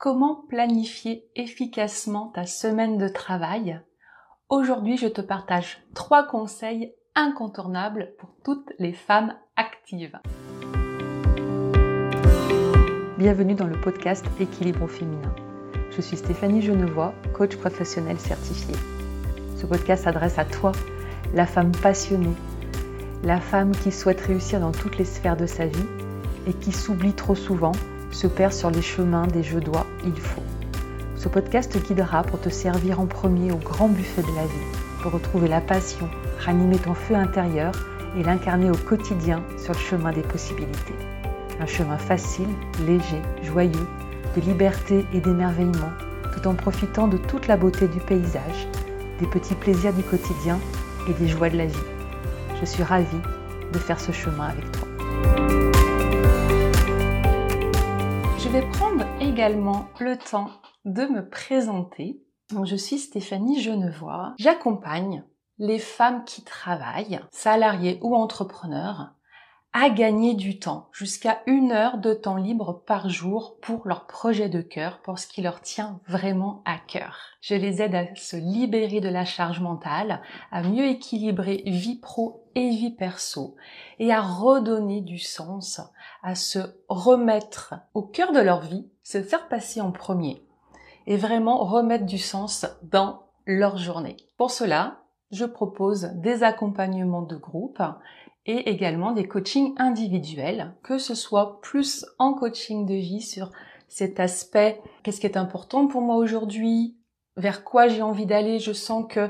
Comment planifier efficacement ta semaine de travail? Aujourd'hui, je te partage trois conseils incontournables pour toutes les femmes actives. Bienvenue dans le podcast Équilibre féminin. Je suis Stéphanie Genevois, coach professionnel certifié. Ce podcast s'adresse à toi, la femme passionnée, la femme qui souhaite réussir dans toutes les sphères de sa vie et qui s'oublie trop souvent se perd sur les chemins des je dois, il faut. Ce podcast te guidera pour te servir en premier au grand buffet de la vie, pour retrouver la passion, ranimer ton feu intérieur et l'incarner au quotidien sur le chemin des possibilités. Un chemin facile, léger, joyeux, de liberté et d'émerveillement, tout en profitant de toute la beauté du paysage, des petits plaisirs du quotidien et des joies de la vie. Je suis ravie de faire ce chemin avec toi. Vais prendre également le temps de me présenter. je suis Stéphanie Genevois. J'accompagne les femmes qui travaillent, salariées ou entrepreneurs, à gagner du temps, jusqu'à une heure de temps libre par jour pour leur projet de cœur, pour ce qui leur tient vraiment à cœur. Je les aide à se libérer de la charge mentale, à mieux équilibrer vie pro et vie perso, et à redonner du sens, à se remettre au cœur de leur vie, se faire passer en premier, et vraiment remettre du sens dans leur journée. Pour cela, je propose des accompagnements de groupe et également des coachings individuels, que ce soit plus en coaching de vie sur cet aspect, qu'est-ce qui est important pour moi aujourd'hui, vers quoi j'ai envie d'aller, je sens que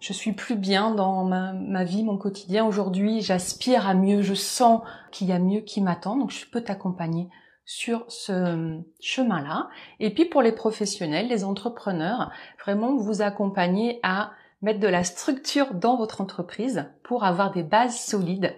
je suis plus bien dans ma, vie, mon quotidien aujourd'hui, j'aspire à mieux, je sens qu'il y a mieux qui m'attend, donc je peux t'accompagner sur ce chemin-là. Et puis pour les professionnels, les entrepreneurs, vraiment vous accompagner à mettre de la structure dans votre entreprise pour avoir des bases solides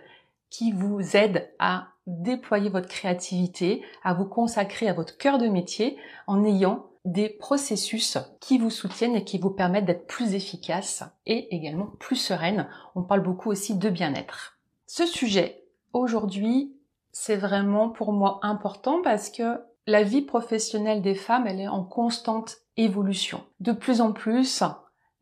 qui vous aident à déployer votre créativité, à vous consacrer à votre cœur de métier en ayant des processus qui vous soutiennent et qui vous permettent d'être plus efficace et également plus sereine. On parle beaucoup aussi de bien-être. Ce sujet, aujourd'hui, c'est vraiment pour moi important parce que la vie professionnelle des femmes, elle est en constante évolution. De plus en plus,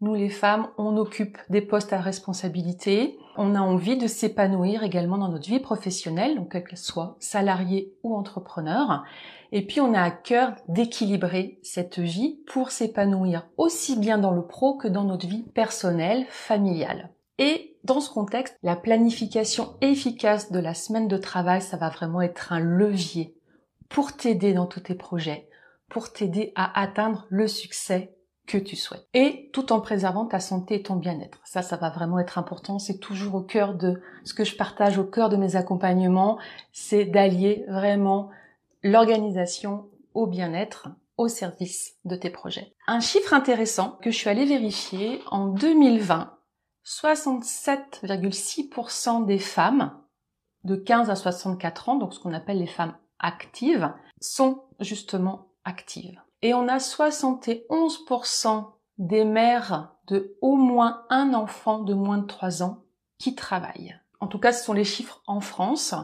nous les femmes, on occupe des postes à responsabilité, on a envie de s'épanouir également dans notre vie professionnelle, donc qu'elle soit salarié ou entrepreneur. Et puis on a à cœur d'équilibrer cette vie pour s'épanouir aussi bien dans le pro que dans notre vie personnelle, familiale. Et dans ce contexte, la planification efficace de la semaine de travail, ça va vraiment être un levier pour t'aider dans tous tes projets, pour t'aider à atteindre le succès que tu souhaites. Et tout en préservant ta santé et ton bien-être. Ça, ça va vraiment être important. C'est toujours au cœur de ce que je partage, au cœur de mes accompagnements. C'est d'allier vraiment l'organisation au bien-être au service de tes projets. Un chiffre intéressant que je suis allée vérifier en 2020, 67,6% des femmes de 15 à 64 ans, donc ce qu'on appelle les femmes actives, sont justement actives et on a 71% des mères de au moins un enfant de moins de 3 ans qui travaillent. En tout cas, ce sont les chiffres en France.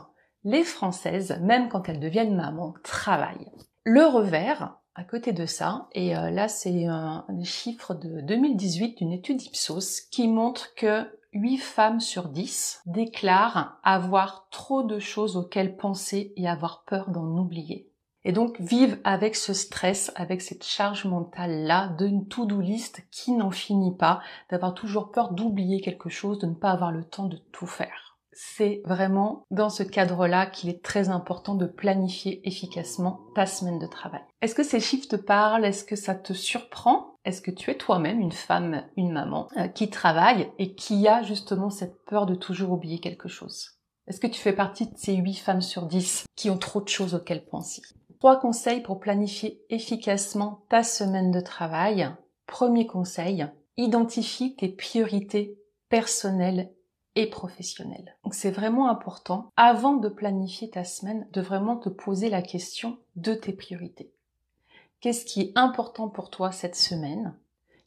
Les Françaises, même quand elles deviennent mamans, travaillent. Le revers, à côté de ça, et euh, là c'est un, des chiffres de 2018 d'une étude Ipsos qui montre que 8 femmes sur 10 déclarent avoir trop de choses auxquelles penser et avoir peur d'en oublier. Et donc vivre avec ce stress, avec cette charge mentale-là d'une to-do list qui n'en finit pas, d'avoir toujours peur d'oublier quelque chose, de ne pas avoir le temps de tout faire. C'est vraiment dans ce cadre-là qu'il est très important de planifier efficacement ta semaine de travail. Est-ce que ces chiffres te parlent? Est-ce que ça te surprend? Est-ce que tu es toi-même une femme, une maman euh, qui travaille et qui a justement cette peur de toujours oublier quelque chose? Est-ce que tu fais partie de ces 8 femmes sur 10 qui ont trop de choses auxquelles penser? Trois conseils pour planifier efficacement ta semaine de travail. Premier conseil, identifie tes priorités personnelles et professionnelles. Donc c'est vraiment important, avant de planifier ta semaine, de vraiment te poser la question de tes priorités. Qu'est-ce qui est important pour toi cette semaine?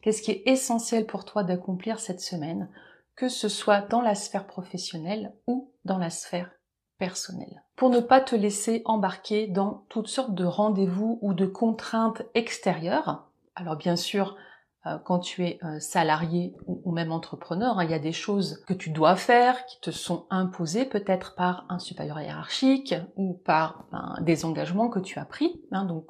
Qu'est-ce qui est essentiel pour toi d'accomplir cette semaine, que ce soit dans la sphère professionnelle ou dans la sphère Pour ne pas te laisser embarquer dans toutes sortes de rendez-vous ou de contraintes extérieures. Alors bien sûr, euh, quand tu es euh, salarié ou même entrepreneur, hein, il y a des choses que tu dois faire qui te sont imposées peut-être par un supérieur hiérarchique ou par ben, des engagements que tu as pris. Hein, donc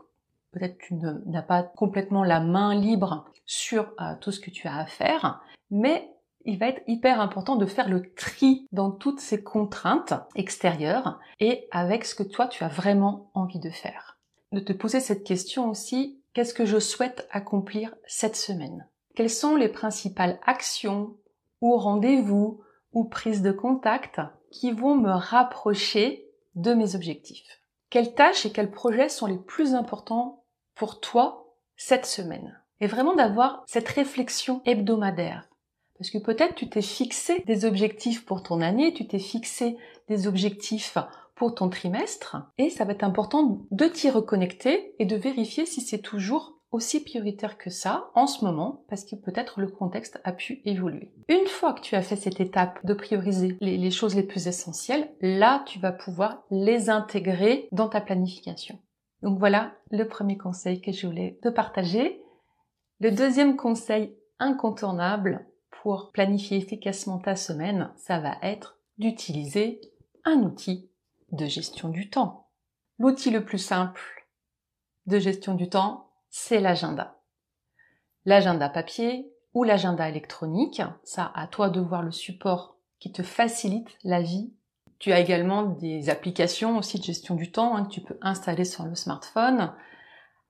peut-être tu n'as pas complètement la main libre sur euh, tout ce que tu as à faire, mais il va être hyper important de faire le tri dans toutes ces contraintes extérieures et avec ce que toi tu as vraiment envie de faire. De te poser cette question aussi, Qu'est-ce que je souhaite accomplir cette semaine? Quelles sont les principales actions ou rendez-vous ou prises de contact qui vont me rapprocher de mes objectifs? Quelles tâches et quels projets sont les plus importants pour toi cette semaine? Et vraiment d'avoir cette réflexion hebdomadaire. Parce que peut-être tu t'es fixé des objectifs pour ton année, tu t'es fixé des objectifs pour ton trimestre et ça va être important de t'y reconnecter et de vérifier si c'est toujours aussi prioritaire que ça en ce moment parce que peut-être le contexte a pu évoluer. Une fois que tu as fait cette étape de prioriser les, choses les plus essentielles, là tu vas pouvoir les intégrer dans ta planification. Donc voilà le premier conseil que je voulais te partager. Le deuxième conseil incontournable pour planifier efficacement ta semaine, ça va être d'utiliser un outil de gestion du temps. L'outil le plus simple de gestion du temps, c'est l'agenda. L'agenda papier ou l'agenda électronique, ça à toi de voir le support qui te facilite la vie. Tu as également des applications aussi de gestion du temps hein, que tu peux installer sur le smartphone.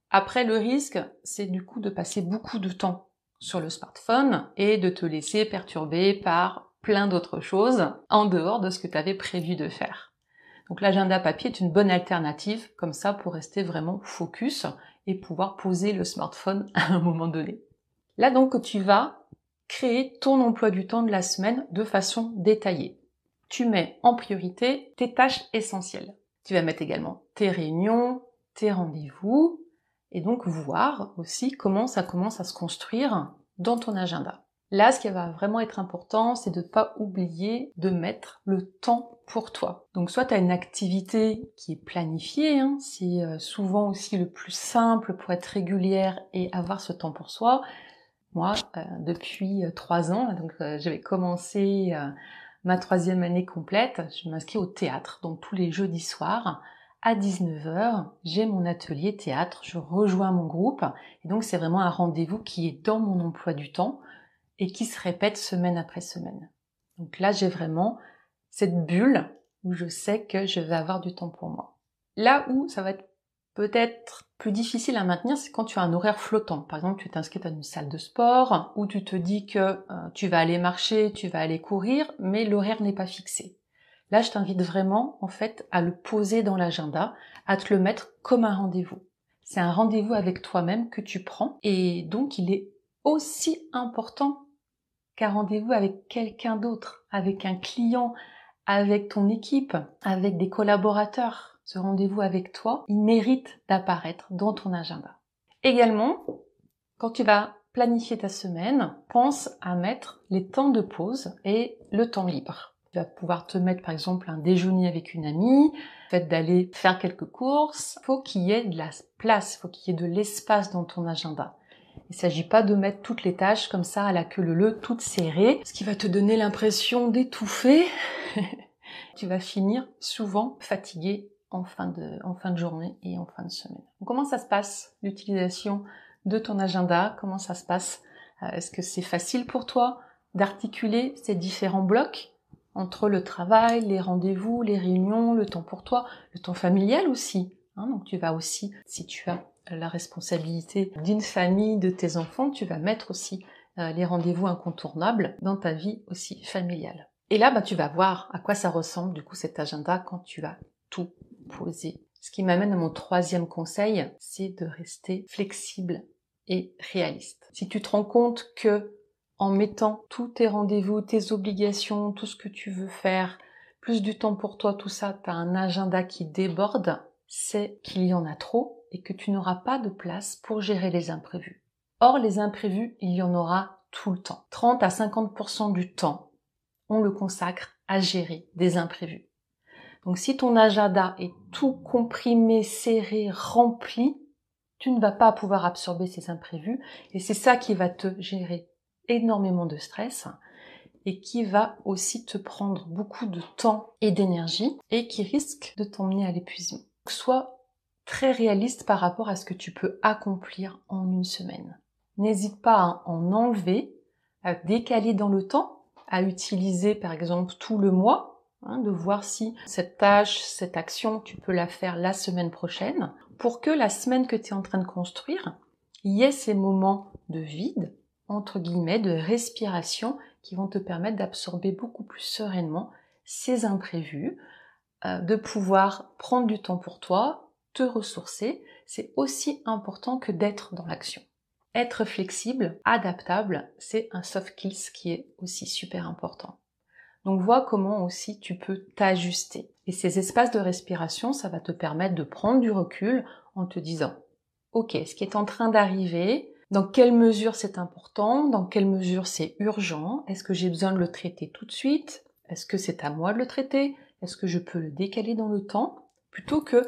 Après, le risque, c'est du coup de passer beaucoup de temps sur le smartphone et de te laisser perturber par plein d'autres choses en dehors de ce que tu avais prévu de faire. Donc l'agenda papier est une bonne alternative comme ça pour rester vraiment focus et pouvoir poser le smartphone à un moment donné. Là donc tu vas créer ton emploi du temps de la semaine de façon détaillée. Tu mets en priorité tes tâches essentielles. Tu vas mettre également tes réunions, tes rendez-vous et donc voir aussi comment ça commence à se construire dans ton agenda. Là, ce qui va vraiment être important, c'est de ne pas oublier de mettre le temps pour toi. Donc soit tu as une activité qui est planifiée, hein, c'est euh, souvent aussi le plus simple pour être régulière et avoir ce temps pour soi. Moi, euh, depuis euh, trois ans, donc j'avais commencé ma troisième année complète, je m'inscris au théâtre, donc tous les jeudis soirs à 19h, j'ai mon atelier théâtre, je rejoins mon groupe, et donc c'est vraiment un rendez-vous qui est dans mon emploi du temps et qui se répète semaine après semaine. Donc là, j'ai vraiment cette bulle où je sais que je vais avoir du temps pour moi. Là où ça va être peut-être plus difficile à maintenir, c'est quand tu as un horaire flottant. Par exemple, tu t'inscris à une salle de sport où tu te dis que euh, tu vas aller marcher, tu vas aller courir, mais l'horaire n'est pas fixé. Là, je t'invite vraiment, en fait, à le poser dans l'agenda, à te le mettre comme un rendez-vous. C'est un rendez-vous avec toi-même que tu prends et donc il est aussi important qu'un rendez-vous avec quelqu'un d'autre, avec un client, avec ton équipe, avec des collaborateurs. Ce rendez-vous avec toi, il mérite d'apparaître dans ton agenda. Également, quand tu vas planifier ta semaine, pense à mettre les temps de pause et le temps libre. Tu vas pouvoir te mettre par exemple un déjeuner avec une amie, fait d'aller faire quelques courses. Faut qu'il y ait de la place, faut qu'il y ait de l'espace dans ton agenda. Il ne s'agit pas de mettre toutes les tâches comme ça à la queue le le, toutes serrées, ce qui va te donner l'impression d'étouffer. tu vas finir souvent fatigué en fin, de, en fin de journée et en fin de semaine. comment ça se passe l'utilisation de ton agenda? Comment ça se passe? Euh, Est-ce que c'est facile pour toi d'articuler ces différents blocs? Entre le travail, les rendez-vous, les réunions, le temps pour toi, le temps familial aussi hein? Donc tu vas aussi, si tu as la responsabilité d'une famille, de tes enfants, tu vas mettre aussi euh, les rendez-vous incontournables dans ta vie aussi familiale. Et là, bah, tu vas voir à quoi ça ressemble du coup cet agenda quand tu as tout posé. Ce qui m'amène à mon troisième conseil, c'est de rester flexible et réaliste. Si tu te rends compte que en mettant tous tes rendez-vous, tes obligations, tout ce que tu veux faire, plus du temps pour toi, tout ça, tu as un agenda qui déborde, c'est qu'il y en a trop et que tu n'auras pas de place pour gérer les imprévus. Or, les imprévus, il y en aura tout le temps. 30 à 50% du temps, on le consacre à gérer des imprévus. Donc si ton agenda est tout comprimé, serré, rempli, tu ne vas pas pouvoir absorber ces imprévus et c'est ça qui va te gérer énormément de stress et qui va aussi te prendre beaucoup de temps et d'énergie et qui risque de t'emmener à l'épuisement. Sois très réaliste par rapport à ce que tu peux accomplir en une semaine. N'hésite pas à en enlever, à décaler dans le temps, à utiliser par exemple tout le mois, hein, de voir si cette tâche, cette action, tu peux la faire la semaine prochaine, pour que la semaine que tu es en train de construire, il y ait ces moments de vide, entre guillemets, de respiration qui vont te permettre d'absorber beaucoup plus sereinement ces imprévus, euh, de pouvoir prendre du temps pour toi, te ressourcer. C'est aussi important que d'être dans l'action. Être flexible, adaptable, c'est un soft skills qui est aussi super important. Donc vois comment aussi tu peux t'ajuster. Et ces espaces de respiration, ça va te permettre de prendre du recul en te disant, ok, ce qui est en train d'arriver, dans quelle mesure c'est important, dans quelle mesure c'est urgent, est-ce que j'ai besoin de le traiter tout de suite, est-ce que c'est à moi de le traiter, est-ce que je peux le décaler dans le temps, plutôt que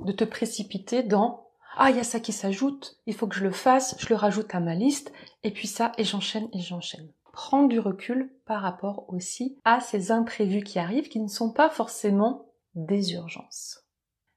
de te précipiter dans ah, il y a ça qui s'ajoute, il faut que je le fasse, je le rajoute à ma liste, et puis ça, et j'enchaîne, et j'enchaîne. Prendre du recul par rapport aussi à ces imprévus qui arrivent, qui ne sont pas forcément des urgences.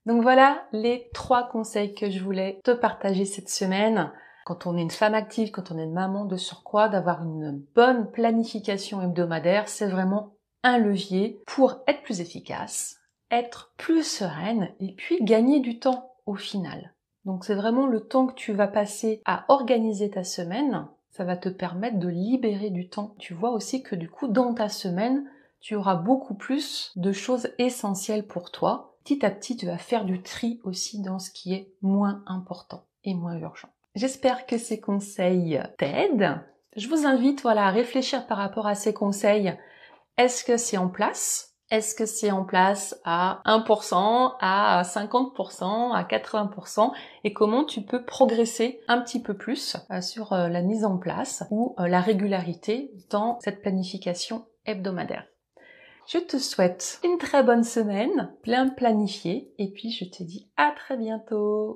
Donc voilà les trois conseils que je voulais te partager cette semaine quand on est une femme active, quand on est une maman de surcroît, d'avoir une bonne planification hebdomadaire, c'est vraiment un levier pour être plus efficace, être plus sereine et puis gagner du temps au final. Donc c'est vraiment le temps que tu vas passer à organiser ta semaine, ça va te permettre de libérer du temps. Tu vois aussi que du coup dans ta semaine, tu auras beaucoup plus de choses essentielles pour toi. Petit à petit, tu vas faire du tri aussi dans ce qui est moins important et moins urgent. J'espère que ces conseils t'aident. Je vous invite voilà, à réfléchir par rapport à ces conseils. Est-ce que c'est en place? Est-ce que c'est en place à 1%, à 50%, à 80% Et comment tu peux progresser un petit peu plus euh, sur euh, la mise en place ou euh, la régularité dans cette planification hebdomadaire? Je te souhaite une très bonne semaine, bien planifiée, et puis je te dis à très bientôt.